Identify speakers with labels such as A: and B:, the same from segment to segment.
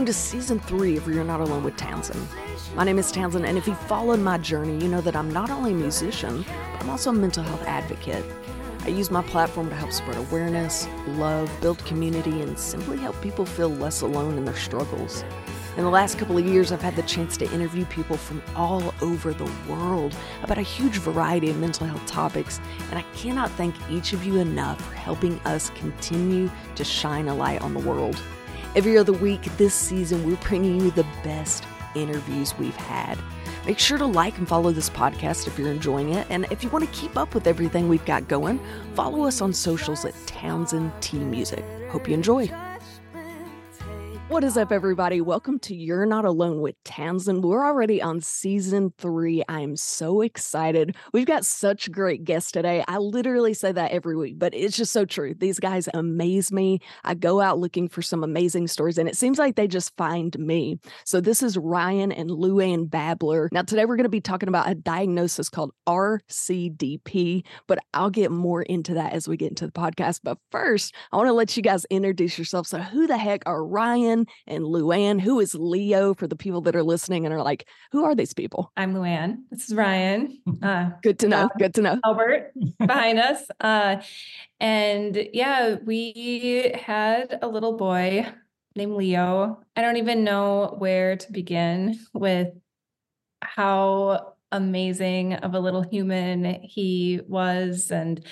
A: Welcome to season three of You're Not Alone with Townsend. My name is Townsend, and if you followed my journey, you know that I'm not only a musician, but I'm also a mental health advocate. I use my platform to help spread awareness, love, build community, and simply help people feel less alone in their struggles. In the last couple of years, I've had the chance to interview people from all over the world about a huge variety of mental health topics, and I cannot thank each of you enough for helping us continue to shine a light on the world. Every other week this season, we're bringing you the best interviews we've had. Make sure to like and follow this podcast if you're enjoying it. And if you want to keep up with everything we've got going, follow us on socials at Townsend T Music. Hope you enjoy. What is up, everybody? Welcome to You're Not Alone with Townsend. We're already on season three. I am so excited. We've got such great guests today. I literally say that every week, but it's just so true. These guys amaze me. I go out looking for some amazing stories, and it seems like they just find me. So, this is Ryan and Lewann Babler. Now, today we're going to be talking about a diagnosis called RCDP, but I'll get more into that as we get into the podcast. But first, I want to let you guys introduce yourself. So, who the heck are Ryan? And Lewann. Who is Leo for the people that are listening and are like, who are these people?
B: I'm Lewann. This is Ryan.
A: Uh, Good to know. Uh, Good to know.
B: Albert behind us. Uh, and yeah, we had a little boy named Leo. I don't even know where to begin with how amazing of a little human he was. And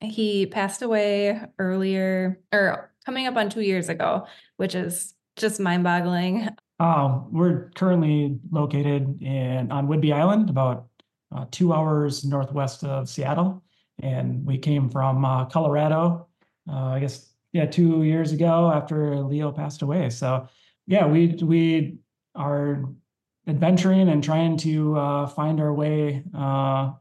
B: he passed away earlier or coming up on two years ago, which is just mind boggling.
C: Um, we're currently located in on Whidbey Island, about uh, two hours northwest of Seattle, and we came from uh, Colorado. Uh, I guess yeah, two years ago after Leo passed away. So yeah, we we are adventuring and trying to uh, find our way uh,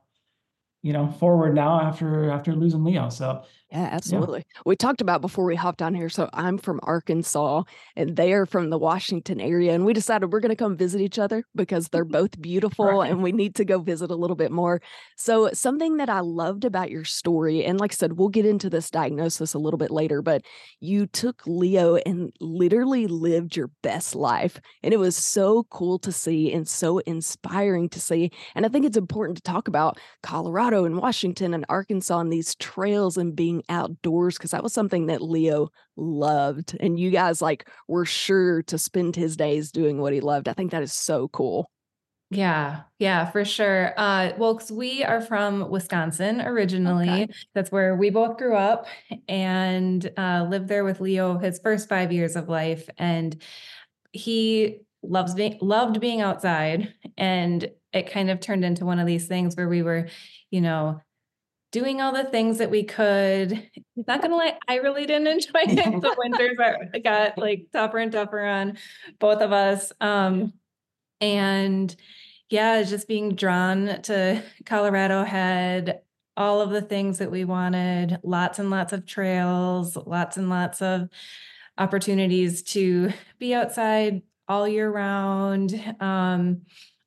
C: you know forward now after after losing leo so
A: yeah absolutely yeah. we talked about before we hopped on here so i'm from arkansas and they are from the washington area and we decided we're going to come visit each other because they're both beautiful right. and we need to go visit a little bit more so something that i loved about your story and like i said we'll get into this diagnosis a little bit later but you took leo and literally lived your best life and it was so cool to see and so inspiring to see and i think it's important to talk about colorado Colorado and Washington and Arkansas and these trails and being outdoors because that was something that Leo loved. And you guys like were sure to spend his days doing what he loved. I think that is so cool.
B: Yeah, yeah, for sure. Uh, well, because we are from Wisconsin originally. Okay. That's where we both grew up and uh, lived there with Leo his first five years of life. And he loves being loved being outside. And it kind of turned into one of these things where we were you know, doing all the things that we could. Not gonna lie, I really didn't enjoy it. the winters are, got like tougher and tougher on both of us. Um, and yeah, just being drawn to Colorado had all of the things that we wanted, lots and lots of trails, lots and lots of opportunities to be outside all year round. Um,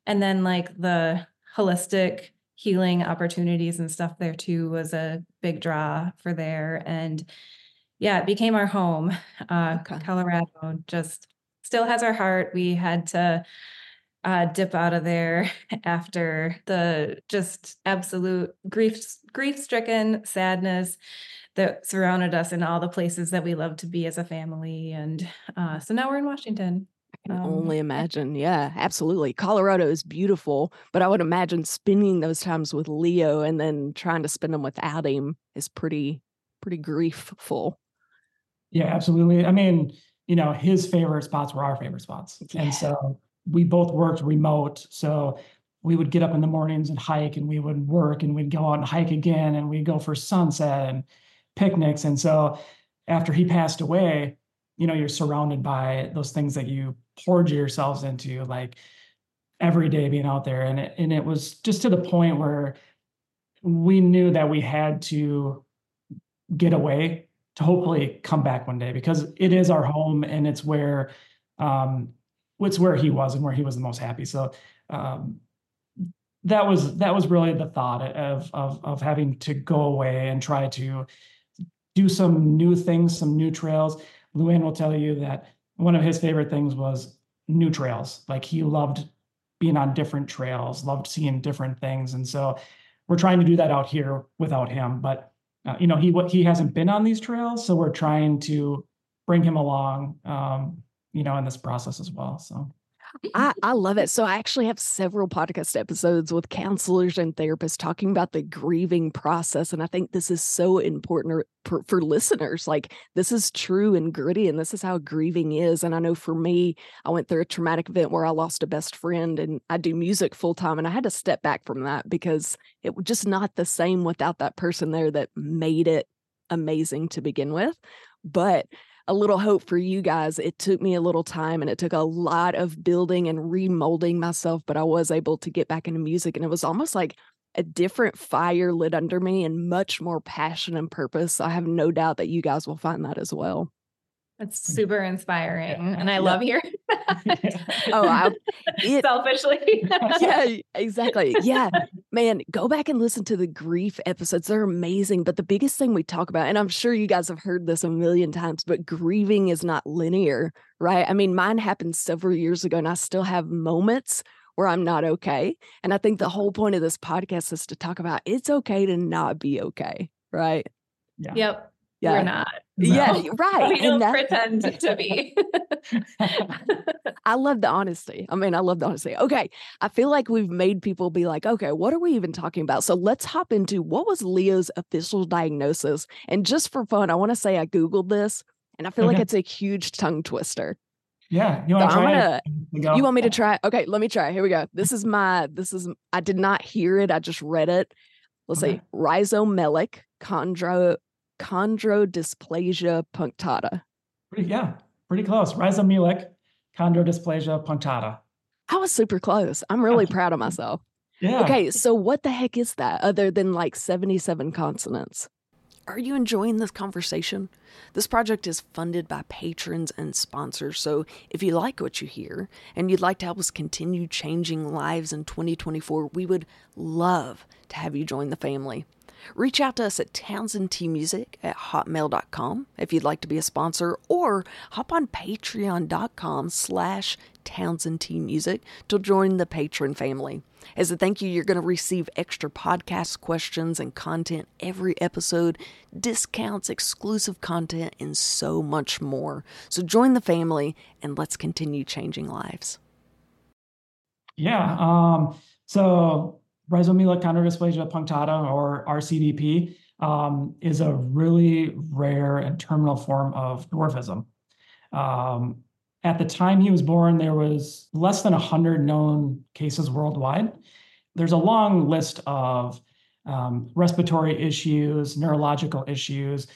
B: and then like the holistic healing opportunities and stuff there too was a big draw for there. And yeah, it became our home. Uh, okay. Colorado just still has our heart. We had to uh, dip out of there after the just absolute grief grief stricken sadness that surrounded us in all the places that we love to be as a family. And uh, so now we're in Washington
A: can um, only imagine. Yeah, absolutely. Colorado is beautiful, but I would imagine spending those times with Leo and then trying to spend them without him is pretty, pretty griefful.
C: Yeah, absolutely. I mean, you know, his favorite spots were our favorite spots. Yeah. And so we both worked remote. So we would get up in the mornings and hike and we would work and we'd go out and hike again and we'd go for sunset and picnics. And so after he passed away, you know, you're surrounded by those things that you poured yourselves into like every day being out there and it, and it was just to the point where we knew that we had to get away to hopefully come back one day because it is our home and it's where um it's where he was and where he was the most happy. So um that was that was really the thought of of of having to go away and try to do some new things some new trails. Lewann will tell you that one of his favorite things was new trails. Like he loved being on different trails, loved seeing different things. And so we're trying to do that out here without him. But uh, you know, he what he hasn't been on these trails, so we're trying to bring him along, um, you know, in this process as well. So
A: I, I love it. So I actually have several podcast episodes with counselors and therapists talking about the grieving process. And I think this is so important for, for listeners. Like this is true and gritty, and this is how grieving is. And I know for me, I went through a traumatic event where I lost a best friend and I do music full time. And I had to step back from that because it was just not the same without that person there that made it amazing to begin with. But a little hope for you guys. It took me a little time and it took a lot of building and remolding myself, but I was able to get back into music. And it was almost like a different fire lit under me and much more passion and purpose. I have no doubt that you guys will find that as well.
B: That's super inspiring. And I yeah. love hearing
A: oh, I,
B: it, selfishly.
A: yeah, exactly. Yeah, man, go back and listen to the grief episodes. They're amazing. But the biggest thing we talk about, and I'm sure you guys have heard this a million times, but grieving is not linear, right? I mean, mine happened several years ago, and I still have moments where I'm not okay. And I think the whole point of this podcast is to talk about it's okay to not be okay, right?
B: Yeah. Yep. Yeah. We're not.
A: No. Yeah, right.
B: We don't pretend to be.
A: I love the honesty. I mean, I love the honesty. Okay. I feel like we've made people be like, okay, what are we even talking about? So let's hop into what was Leo's official diagnosis? And just for fun, I want to say I Googled this and I feel okay. like it's a huge tongue twister.
C: Yeah. You want to so try
A: gonna, You want me to try? Okay, let me try. Here we go. This is my, this is, I did not hear it. I just read it. Let's okay. say rhizomelic chondro chondrodysplasia punctata.
C: Pretty, yeah, pretty close. Rhizomelic chondrodysplasia punctata.
A: I was super close. I'm really proud of myself.
C: Yeah.
A: Okay, so what the heck is that other than like 77 consonants? Are you enjoying this conversation? This project is funded by patrons and sponsors, so if you like what you hear and you'd like to help us continue changing lives in 2024, we would love to have you join the family. Reach out to us at townsendtmusic at hotmail.com if you'd like to be a sponsor, or hop on patreon.com slash townsendtmusic to join the patron family. As a thank you, you're going to receive extra podcast questions and content every episode, discounts, exclusive content, and so much more. So join the family and let's continue changing lives.
C: Yeah. Um, so rhizomelic chondrodysplasia punctata or RCDP um, is a really rare and terminal form of dwarfism. Um, at the time he was born, there was less than 100 known cases worldwide. There's a long list of um, respiratory issues, neurological issues.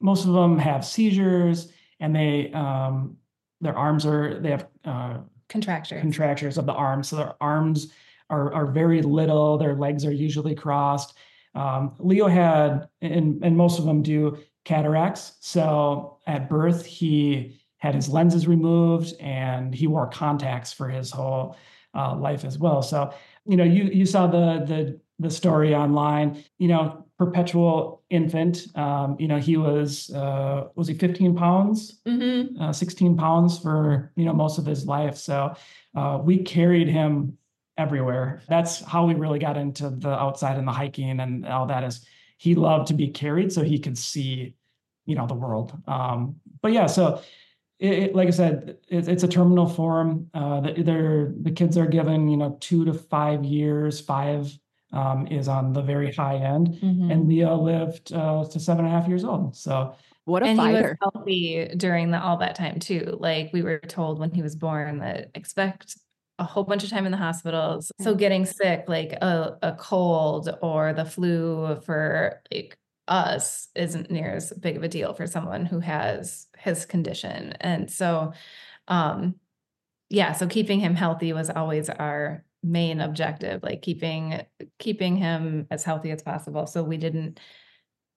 C: Most of them have seizures, and they um, their arms are they have uh,
B: contractures
C: contractures of the arms, so their arms are, are very little. Their legs are usually crossed. Um, Leo had, and, and most of them do, cataracts. So at birth, he had his lenses removed and he wore contacts for his whole uh, life as well. So, you know, you you saw the the the story online. You know, perpetual infant. Um, you know, he was uh, was he 15 pounds, mm-hmm. uh, 16 pounds for you know most of his life. So uh, we carried him everywhere. That's how we really got into the outside and the hiking and all that is he loved to be carried so he could see, you know, the world. Um, but yeah, so it, it, like I said, it, it's a terminal form. Uh, they're, the kids are given, you know, two to five years. Five um, is on the very high end, mm-hmm. and Leo lived uh, to seven and a half years old. So
A: what a and fighter. he was
B: healthy during the, all that time too. Like we were told when he was born that expect a whole bunch of time in the hospitals. So getting sick, like a, a cold or the flu for like us isn't near as big of a deal for someone who has his condition. And so um yeah, so keeping him healthy was always our main objective, like keeping keeping him as healthy as possible. So we didn't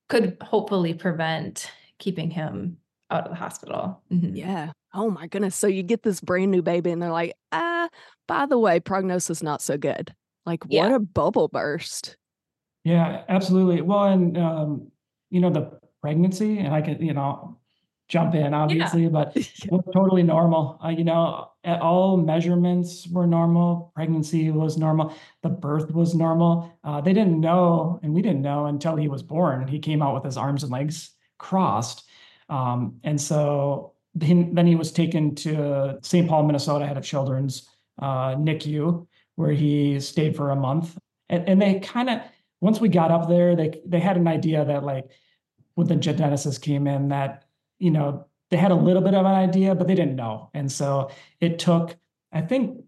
B: could hopefully prevent keeping him out of the hospital.
A: Mm-hmm. Yeah. Oh my goodness. So you get this brand new baby and they're like, ah, by the way, prognosis not so good. Like yeah. what a bubble burst.
C: Yeah, absolutely. Well, and um, you know, the pregnancy, and I can, you know, jump in, obviously, yeah. but was totally normal. Uh, you know, all measurements were normal. Pregnancy was normal. The birth was normal. Uh, they didn't know, and we didn't know until he was born. He came out with his arms and legs crossed. Um, and so then he was taken to St. Paul, Minnesota, head of children's uh, NICU, where he stayed for a month. And, and they kind of, once we got up there, they they had an idea that like when the geneticist came in, that you know they had a little bit of an idea, but they didn't know. And so it took, I think,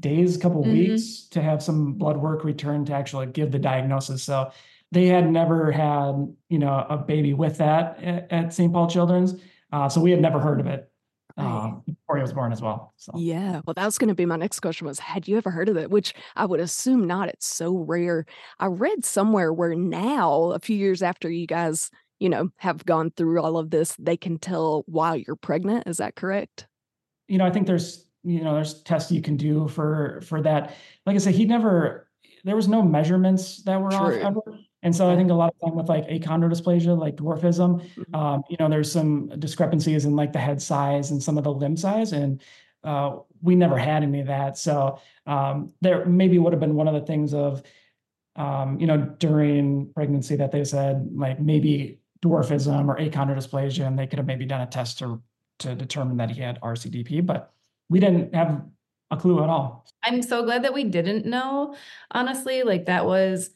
C: days, couple mm-hmm. weeks to have some blood work returned to actually give the diagnosis. So they had never had, you know, a baby with that at, at St. Paul Children's. Uh, so we had never heard of it um, before was born as well. So.
A: Yeah, well, that was going to be my next question: was had you ever heard of it? Which I would assume not. It's so rare. I read somewhere where now, a few years after you guys, you know, have gone through all of this, they can tell while you're pregnant. Is that correct?
C: You know, I think there's you know there's tests you can do for for that. Like I said, he never. There was no measurements that were True. off ever. And so I think a lot of time with like achondrodysplasia, like dwarfism, mm-hmm. um, you know, there's some discrepancies in like the head size and some of the limb size. And uh, we never had any of that. So um, there maybe would have been one of the things of, um, you know, during pregnancy that they said like maybe dwarfism or achondrodysplasia, and they could have maybe done a test to to determine that he had RCDP, but we didn't have a clue at all.
B: I'm so glad that we didn't know. Honestly, like that was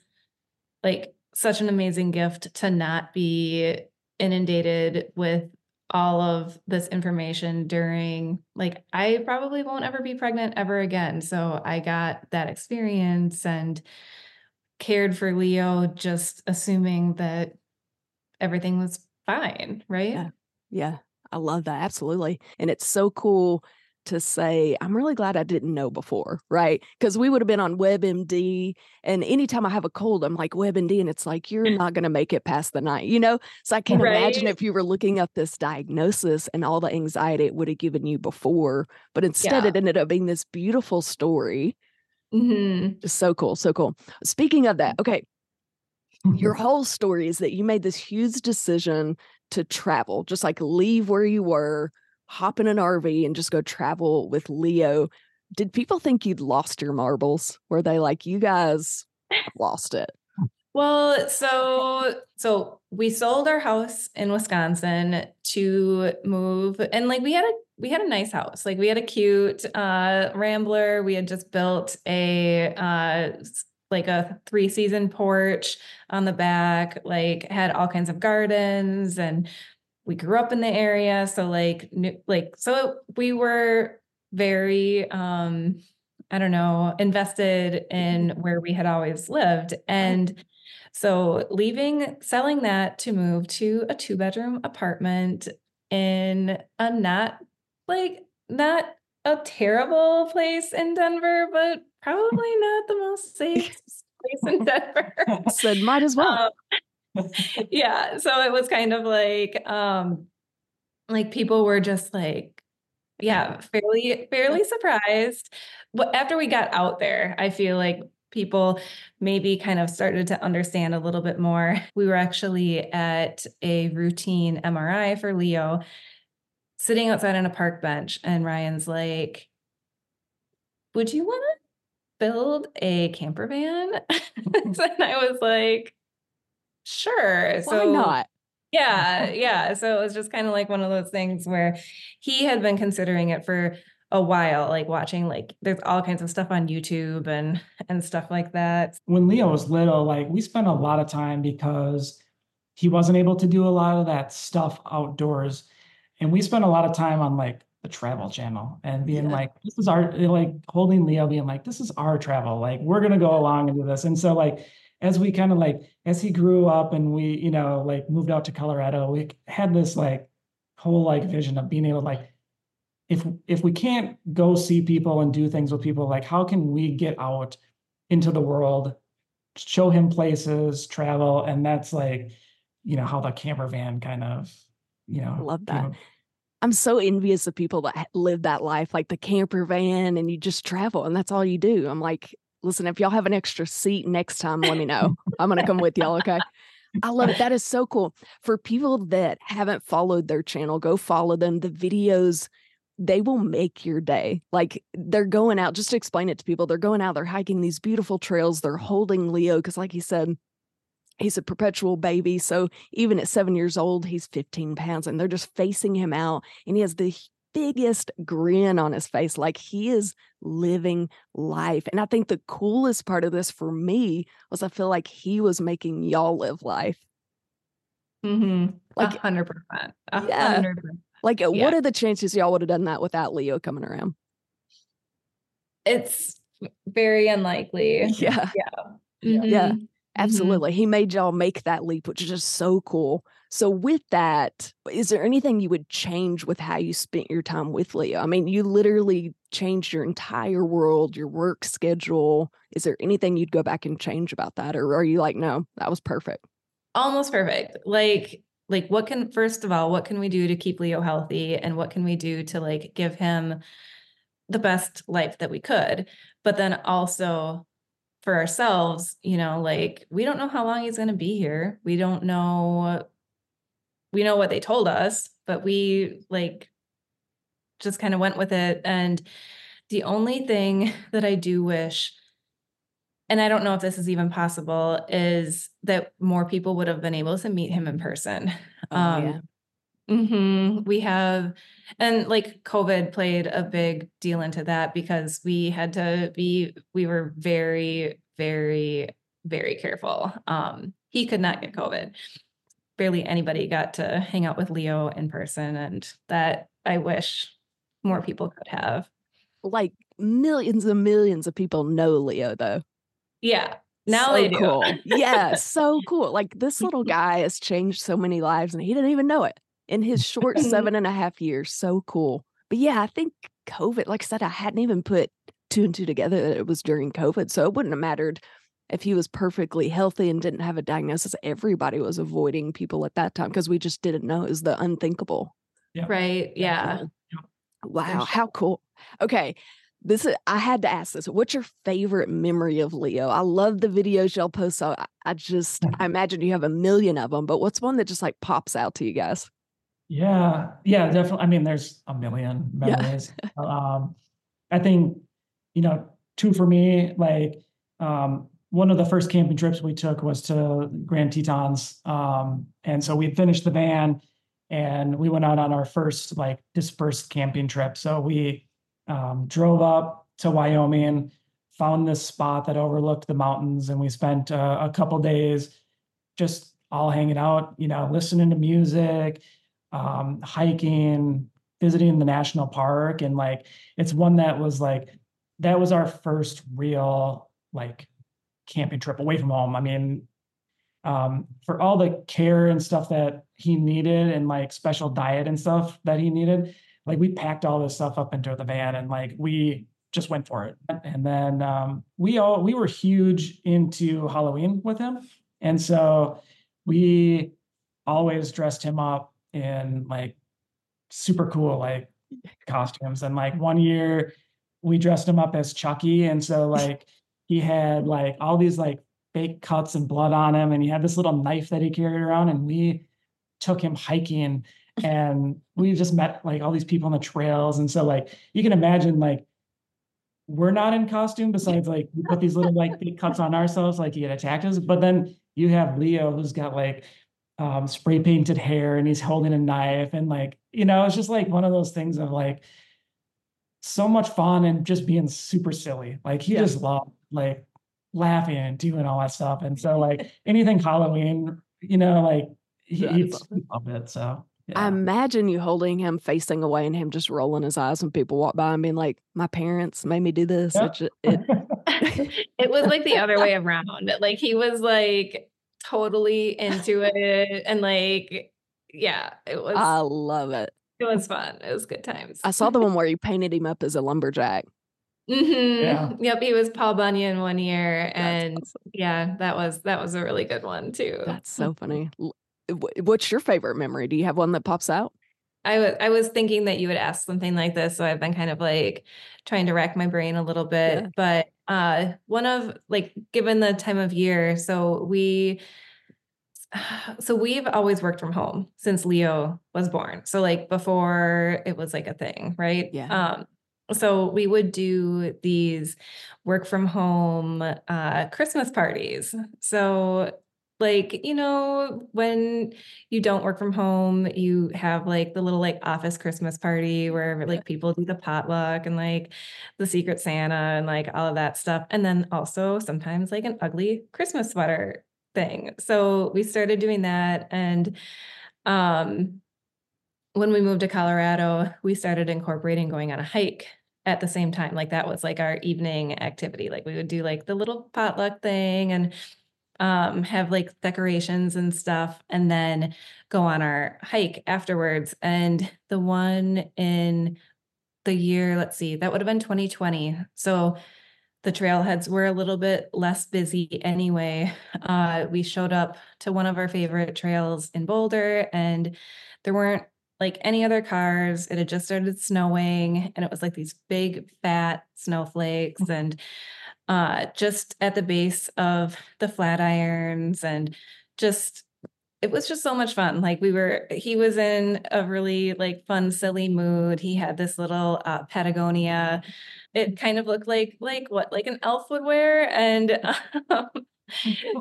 B: like such an amazing gift to not be inundated with all of this information during like I probably won't ever be pregnant ever again. So I got that experience and cared for Leo just assuming that everything was fine, right?
A: Yeah. Yeah. I love that. Absolutely. And it's so cool to say, I'm really glad I didn't know before, right? Because we would have been on WebMD. And anytime I have a cold, I'm like, WebMD. And it's like, you're not going to make it past the night, you know? So I can't right. imagine if you were looking up this diagnosis and all the anxiety it would have given you before. But instead, yeah. it ended up being this beautiful story. Mm-hmm. Just so cool. So cool. Speaking of that, okay. Your whole story is that you made this huge decision to travel, just like leave where you were hop in an RV and just go travel with Leo. Did people think you'd lost your marbles? Were they like, you guys lost it?
B: Well, so so we sold our house in Wisconsin to move and like we had a we had a nice house. Like we had a cute uh rambler. We had just built a uh like a three season porch on the back, like had all kinds of gardens and we grew up in the area so like like so we were very um i don't know invested in mm-hmm. where we had always lived. And so leaving selling that to move to a two bedroom apartment in a not like not a terrible place in denver but probably not the most safe place in denver.
A: Said might as well. Um,
B: yeah. So it was kind of like, um, like people were just like, yeah, fairly, fairly surprised. But after we got out there, I feel like people maybe kind of started to understand a little bit more. We were actually at a routine MRI for Leo, sitting outside on a park bench, and Ryan's like, Would you want to build a camper van? and I was like, Sure.
A: Why so not?
B: Yeah, yeah. So it was just kind of like one of those things where he had been considering it for a while, like watching like there's all kinds of stuff on YouTube and and stuff like that.
C: When Leo was little, like we spent a lot of time because he wasn't able to do a lot of that stuff outdoors. And we spent a lot of time on like the travel channel and being yeah. like, this is our like holding Leo, being like, this is our travel. Like we're gonna go along and do this. And so like as we kind of like as he grew up and we you know like moved out to colorado we had this like whole like vision of being able to like if if we can't go see people and do things with people like how can we get out into the world show him places travel and that's like you know how the camper van kind of you know
A: I love that. i'm so envious of people that live that life like the camper van and you just travel and that's all you do. I'm like listen, if y'all have an extra seat next time, let me know. I'm going to come with y'all. Okay. I love it. That is so cool. For people that haven't followed their channel, go follow them. The videos, they will make your day. Like they're going out, just to explain it to people, they're going out, they're hiking these beautiful trails, they're holding Leo, because like he said, he's a perpetual baby. So even at seven years old, he's 15 pounds and they're just facing him out. And he has the biggest grin on his face, like he is living life. And I think the coolest part of this for me was I feel like he was making y'all live life.
B: Mm-hmm. Like a hundred percent.
A: Yeah. Like, yeah. what are the chances y'all would have done that without Leo coming around?
B: It's very unlikely.
A: Yeah.
B: Yeah.
A: Mm-hmm. Yeah. Absolutely. Mm-hmm. He made y'all make that leap, which is just so cool. So, with that, is there anything you would change with how you spent your time with Leo? I mean, you literally changed your entire world, your work schedule. Is there anything you'd go back and change about that? Or are you like, no, that was perfect?
B: Almost perfect. Like, like what can first of all, what can we do to keep Leo healthy? And what can we do to like give him the best life that we could? But then also for ourselves, you know, like we don't know how long he's going to be here. We don't know we know what they told us, but we like just kind of went with it and the only thing that I do wish and I don't know if this is even possible is that more people would have been able to meet him in person.
A: Oh, um, yeah.
B: Mm-hmm. We have, and like COVID played a big deal into that because we had to be, we were very, very, very careful. Um, he could not get COVID. Barely anybody got to hang out with Leo in person, and that I wish more people could have.
A: Like millions and millions of people know Leo, though.
B: Yeah, now
A: so
B: they do.
A: Cool. yeah, so cool. Like this little guy has changed so many lives, and he didn't even know it in his short seven and a half years. So cool. But yeah, I think COVID, like I said, I hadn't even put two and two together that it was during COVID. So it wouldn't have mattered if he was perfectly healthy and didn't have a diagnosis. Everybody was avoiding people at that time because we just didn't know it was the unthinkable.
B: Yeah. Right. Yeah.
A: Wow. How cool. Okay. This is, I had to ask this. What's your favorite memory of Leo? I love the videos y'all post. So I, I just, I imagine you have a million of them, but what's one that just like pops out to you guys?
C: Yeah, yeah, definitely. I mean, there's a million memories. Yeah. um, I think, you know, two for me, like um, one of the first camping trips we took was to Grand Tetons. Um, and so we finished the van and we went out on our first like dispersed camping trip. So we um, drove up to Wyoming, and found this spot that overlooked the mountains, and we spent uh, a couple days just all hanging out, you know, listening to music, um, hiking, visiting the national park, and like it's one that was like that was our first real like camping trip away from home. I mean, um, for all the care and stuff that he needed and like special diet and stuff that he needed, like we packed all this stuff up into the van and like we just went for it. And then um, we all we were huge into Halloween with him, and so we always dressed him up in like super cool like costumes. And like one year we dressed him up as Chucky. And so like he had like all these like fake cuts and blood on him. And he had this little knife that he carried around. And we took him hiking and we just met like all these people on the trails. And so like you can imagine like we're not in costume besides like we put these little like fake cuts on ourselves like he had attacked us. But then you have Leo who's got like um, spray painted hair and he's holding a knife and like you know it's just like one of those things of like so much fun and just being super silly like he yeah. just loved like laughing and doing all that stuff and so like anything halloween you know like he, he loved it so
A: yeah. I imagine you holding him facing away and him just rolling his eyes when people walk by and being like, "My parents made me do this." Yep. It,
B: it, it was like the other way around. Like he was like totally into it and like yeah it was
A: i love it
B: it was fun it was good times
A: i saw the one where you painted him up as a lumberjack
B: mm-hmm. yeah. yep he was paul bunyan one year and awesome. yeah that was that was a really good one too
A: that's so funny what's your favorite memory do you have one that pops out
B: I was I was thinking that you would ask something like this, so I've been kind of like trying to rack my brain a little bit. Yeah. But uh, one of like given the time of year, so we so we've always worked from home since Leo was born. So like before it was like a thing, right?
A: Yeah.
B: Um so we would do these work from home uh Christmas parties. So like, you know, when you don't work from home, you have like the little like office Christmas party where like people do the potluck and like the secret Santa and like all of that stuff. And then also sometimes like an ugly Christmas sweater thing. So we started doing that and um when we moved to Colorado, we started incorporating going on a hike at the same time. Like that was like our evening activity. Like we would do like the little potluck thing and um have like decorations and stuff and then go on our hike afterwards. And the one in the year, let's see, that would have been 2020. So the trailheads were a little bit less busy anyway. Uh, we showed up to one of our favorite trails in Boulder, and there weren't like any other cars. It had just started snowing, and it was like these big fat snowflakes,
C: Mm.
B: and uh, just at the base of the Flatirons, and just it was just so much fun. Like we were, he was in a really like fun, silly mood. He had this little uh, Patagonia. It kind of looked like like what like an elf would wear, and um,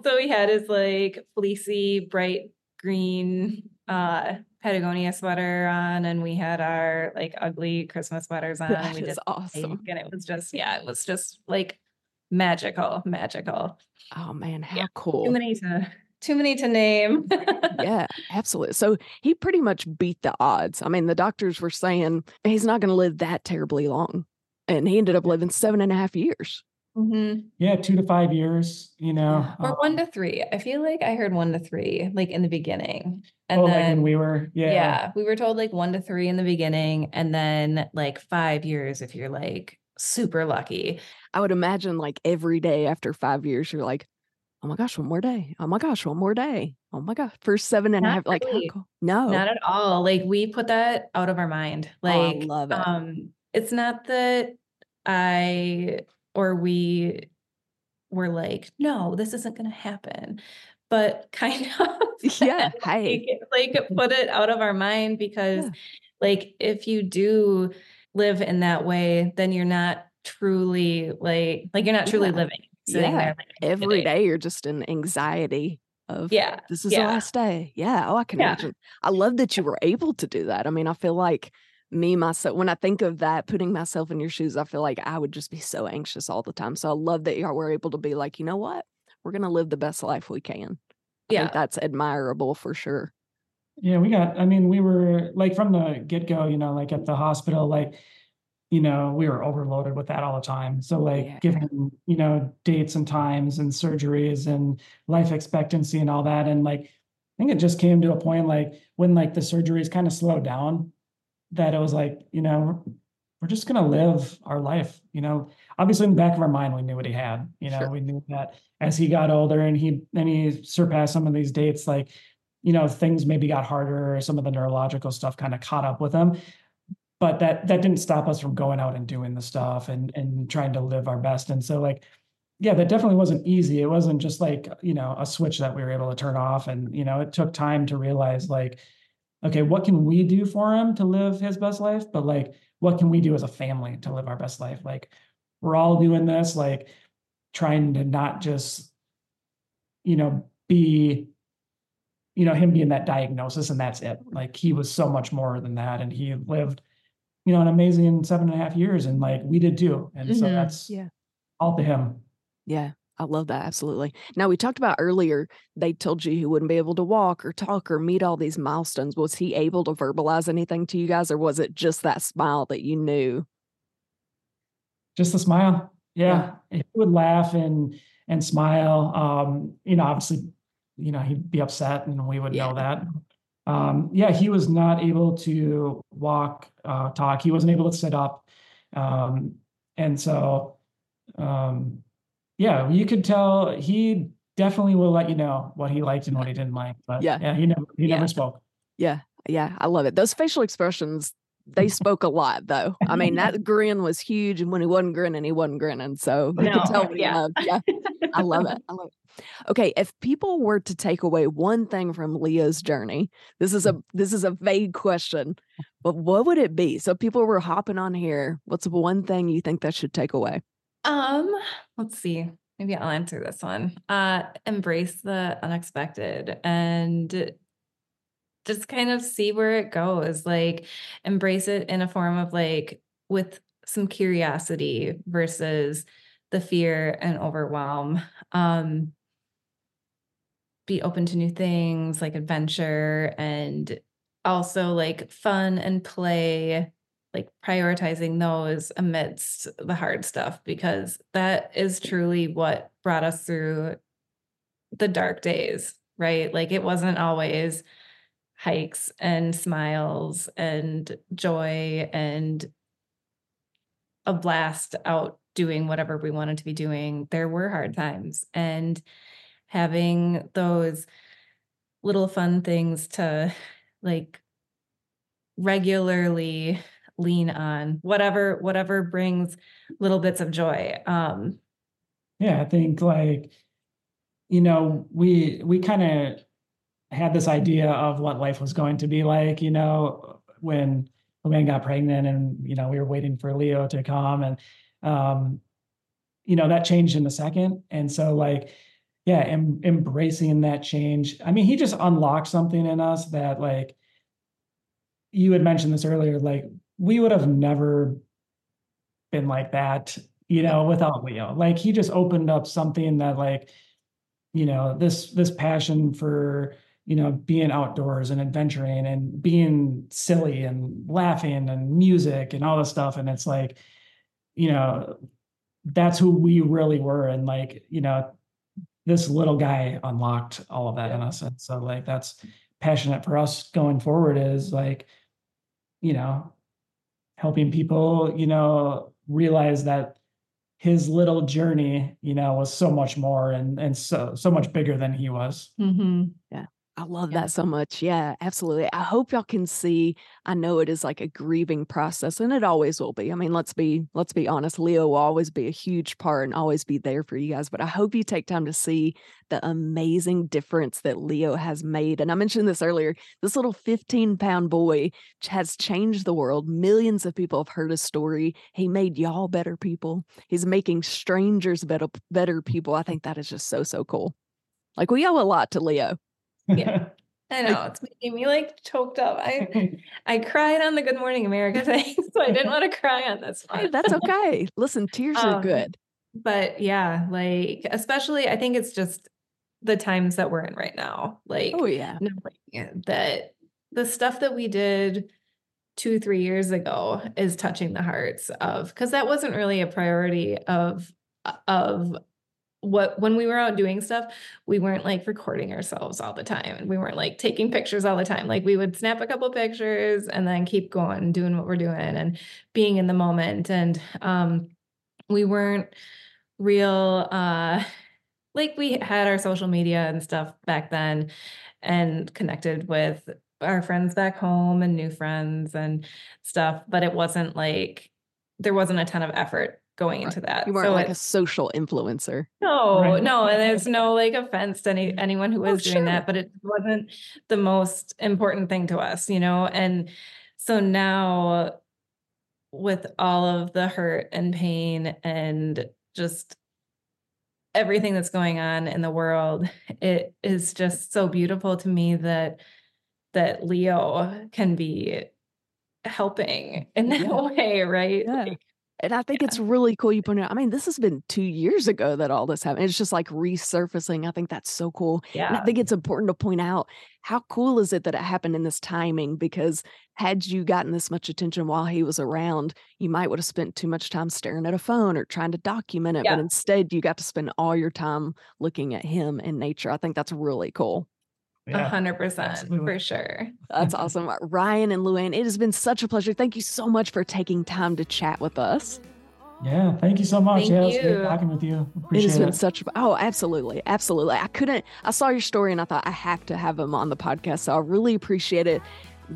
B: so he had his like fleecy, bright green uh Patagonia sweater on, and we had our like ugly Christmas sweaters on.
A: That
B: we
A: is
B: did
A: awesome.
B: and it was just yeah, it was just like magical, magical.
A: Oh man, how
B: Yeah.
A: cool.
B: Too many to too many to name.
A: yeah, absolutely. So he pretty much beat the odds. I mean, the doctors were saying he's not going to live that terribly long. And he ended up living seven and a half years.
B: Mhm.
C: Yeah, two to five years, you know.
B: Or
C: um,
B: one to three. I feel like I heard one to three, like in the beginning. And
C: oh, like
B: then
C: when we were,
B: yeah.
C: yeah.
B: we were told like one to three in the beginning, and then like five years if you're like super lucky.
A: I would imagine like every day after five years, you're like, oh my gosh, one more day. Oh my gosh, one more day. Oh my gosh, for seven and a
B: Not
A: half. Like,
B: really.
A: cool. No.
B: Not at all. Like we put that out of our mind.
A: Oh, I
B: Like
A: love it.
B: um it's not that I or we were like, no, this isn't gonna happen. But kind of
A: yeah.
B: like, like put it out of our mind because
A: Yeah.
B: like if you do live in that way, then you're not truly like like you're not truly
A: Yeah.
B: living
A: Yeah.
B: like,
A: Every day you're just in anxiety of
B: Yeah.
A: this is the last day. Yeah. Oh, I can
B: Yeah.
A: imagine. I love that you were able to do that. I mean, I feel like me, myself, when I think of that, putting myself in your shoes, I feel like I would just be so anxious all the time. So I love that y'all were able to be like, you know what? We're going to live the best life we can. I
B: Yeah.
A: think that's admirable for sure.
C: Yeah, we got, I mean, we were like from the get-go, you know, like at the hospital, like, you know, we were overloaded with that all the time. So like
A: Yeah.
C: given, you know, dates and times and surgeries and life expectancy and all that. And like, I think it just came to a point like when like the surgeries kind of slowed down, that it was like, you know, we're just gonna live our life, you know. Obviously in the back of our mind, we knew what he had, you know,
A: Sure.
C: we knew that as he got older and he and he surpassed some of these dates, like you know things maybe got harder some of the neurological stuff kind of caught up with him but that that didn't stop us from going out and doing the stuff and and trying to live our best and so like yeah that definitely wasn't easy it wasn't just like you know a switch that we were able to turn off and you know it took time to realize like okay what can we do for him to live his best life but like what can we do as a family to live our best life like we're all doing this like trying to not just you know be you know him being that diagnosis and that's it like he was so much more than that and he lived you know an amazing seven and a half years and like we did too and so
B: Mhm.
C: that's
A: Yeah.
C: all to him
A: Yeah. I love that. Absolutely. Now, we talked about earlier, they told you he wouldn't be able to walk or talk or meet all these milestones. Was he able to verbalize anything to you guys, or was it just that smile that you knew?
C: just a smile yeah, he would laugh and and smile um you know obviously you know he'd be upset and we would
A: Yeah.
C: know that um yeah he was not able to walk uh talk he wasn't able to sit up um and so um yeah you could tell he definitely will let you know what he liked and what he didn't like but
A: Yeah.
C: yeah he never he
A: Yeah.
C: never spoke
A: Yeah. Yeah. I love it. Those facial expressions, they spoke a lot though. I mean, that grin was huge. And when he wasn't grinning, he wasn't grinning. So you
B: No,
A: could tell me
B: yeah.
A: love. Yeah. I love it. I love it. Okay. If people were to take away one thing from Leo's journey, this is a this is a vague question, but what would it be? So if people were hopping on here. What's the one thing you think they should take away?
B: Um, let's see. Maybe I'll answer this one. Uh, embrace the unexpected and just kind of see where it goes. Like embrace it in a form of like with some curiosity versus the fear and overwhelm. Um, be open to new things like adventure and also like fun and play like prioritizing those amidst the hard stuff because that is truly what brought us through the dark days, right? Like it wasn't always hikes and smiles and joy and a blast out doing whatever we wanted to be doing. There were hard times and having those little fun things to like regularly lean on whatever whatever brings little bits of joy um
C: Yeah, I think like, you know, we we kind of had this idea of what life was going to be like, you know, when Lewann got pregnant and, you know, we were waiting for Leo to come and um, you know, that changed in a second. And so like, yeah, em- embracing that change. I mean, he just unlocked something in us that like you had mentioned this earlier, like we would have never been like that, you know, without Leo. Like he just opened up something that like, you know, this this passion for, you know, being outdoors and adventuring and being silly and laughing and music and all this stuff. And it's like, you know, that's who we really were. And like, you know, this little guy unlocked all of that in us. And so like that's passionate for us going forward is like, you know, helping people, you know, realize that his little journey, you know, was so much more and and so so much bigger than he was. Mm-hmm.
A: I love
B: Yeah.
A: that so much. Yeah, absolutely. I hope y'all can see. I know it is like a grieving process and it always will be. I mean, let's be let's be honest. Leo will always be a huge part and always be there for you guys, but I hope you take time to see the amazing difference that Leo has made. And I mentioned this earlier. This little 15-pound boy has changed the world. Millions of people have heard his story. He made y'all better people. He's making strangers better better people. I think that is just so so cool. Like we owe a lot to Leo.
B: Yeah. i know it's making me like choked up i i cried on the good morning america thing so i didn't want to cry on this one
A: that's okay. Listen, tears are
B: Um,
A: good.
B: but yeah like especially i think it's just the times that we're in right now like
A: Oh yeah.
B: that the stuff that we did two three years ago is touching the hearts of because that wasn't really a priority of of what when we were out doing stuff we weren't like recording ourselves all the time. And we weren't like taking pictures all the time. Like we would snap a couple pictures and then keep going doing what we're doing and being in the moment. And um we weren't real uh like we had our social media and stuff back then and connected with our friends back home and new friends and stuff but it wasn't like there wasn't a ton of effort going
A: Right.
B: into that
A: You weren't
B: so
A: like a social influencer.
B: no,
C: Right.
B: no, and there's no like offense to any anyone who
A: Oh,
B: was doing
A: sure.
B: that, but it wasn't the most important thing to us, you know. And so now with all of the hurt and pain and just everything that's going on in the world, it is just so beautiful to me that that Leo can be helping in that
A: Yeah.
B: way, right?
A: Yeah.
B: Like,
A: And I think it's really cool you pointed out. I mean, this has been two years ago that all this happened. It's just like resurfacing. I think that's so cool. And
B: yeah.
A: I think it's important to point out how cool is it that it happened in this timing? Because had you gotten this much attention while he was around, you might would have spent too much time staring at a phone or trying to document it.
B: Yeah.
A: But instead, you got to spend all your time looking at him in nature. I think that's really cool.
B: A
C: Yeah.
B: hundred percent
C: absolutely.
B: for sure.
A: That's awesome. Ryan and Lewann, it has been such a pleasure. Thank you so much for taking time to chat with us.
C: Yeah, thank you so much.
B: Thank
C: yeah, it was great talking with you.
A: It has
C: Appreciate
A: been
C: it.
A: such a, oh, absolutely. Absolutely. I couldn't, I saw your story and I thought I have to have him on the podcast. So I really appreciate it.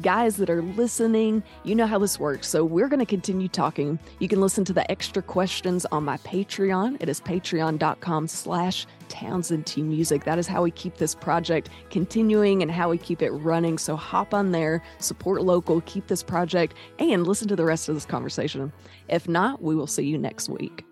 A: Guys that are listening, you know how this works. So we're going to continue talking. You can listen to the extra questions on my Patreon. It is patreon.com slash Townsend Music. That is how we keep this project continuing and how we keep it running. So hop on there, support local, keep this project, and listen to the rest of this conversation. If not, we will see you next week.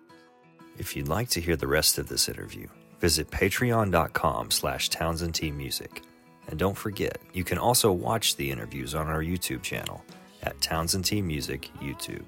D: If you'd like to hear the rest of this interview, visit patreon.com slash Townsend Music. And don't forget, you can also watch the interviews on our YouTube channel at Townsend T Music YouTube.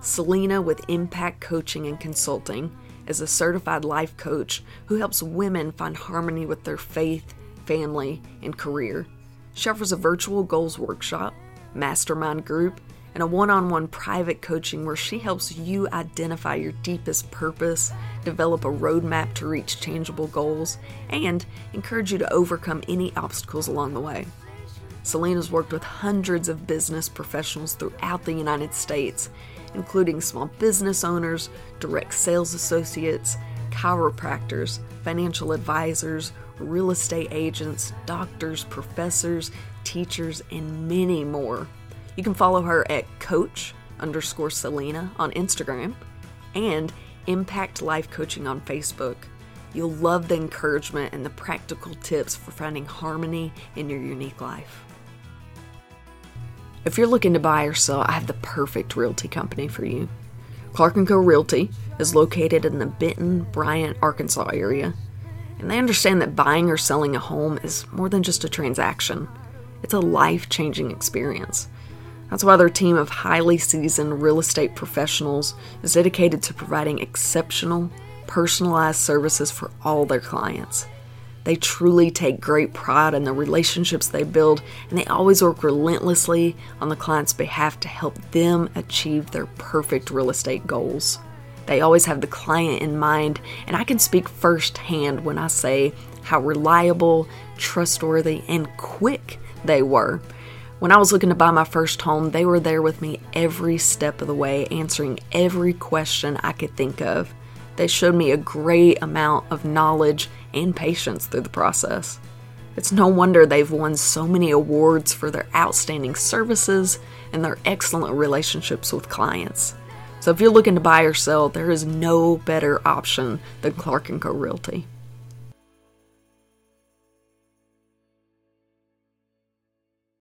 A: Selena with Impact Coaching and Consulting is a certified life coach who helps women find harmony with their faith, family, and career. She offers a virtual goals workshop, mastermind group, and a one on one private coaching where she helps you identify your deepest purpose, develop a roadmap to reach tangible goals, and encourage you to overcome any obstacles along the way. Selena's worked with hundreds of business professionals throughout the United States, including small business owners, direct sales associates, chiropractors, financial advisors, real estate agents, doctors, professors, teachers, and many more. You can follow her at coach underscore Selena on Instagram and Impact Life Coaching on Facebook. You'll love the encouragement and the practical tips for finding harmony in your unique life. If you're looking to buy or sell, I have the perfect realty company for you. Clark & Co. Realty is located in the Benton, Bryant, Arkansas area, and they understand that buying or selling a home is more than just a transaction. It's a life-changing experience. That's why their team of highly seasoned real estate professionals is dedicated to providing exceptional, personalized services for all their clients. They truly take great pride in the relationships they build, and they always work relentlessly on the client's behalf to help them achieve their perfect real estate goals. They always have the client in mind, and I can speak firsthand when I say how reliable, trustworthy, and quick they were. When I was looking to buy my first home, they were there with me every step of the way, answering every question I could think of. They showed me a great amount of knowledge and patience through the process. It's no wonder they've won so many awards for their outstanding services and their excellent relationships with clients. So if you're looking to buy or sell, there is no better option than Clark & Co Realty.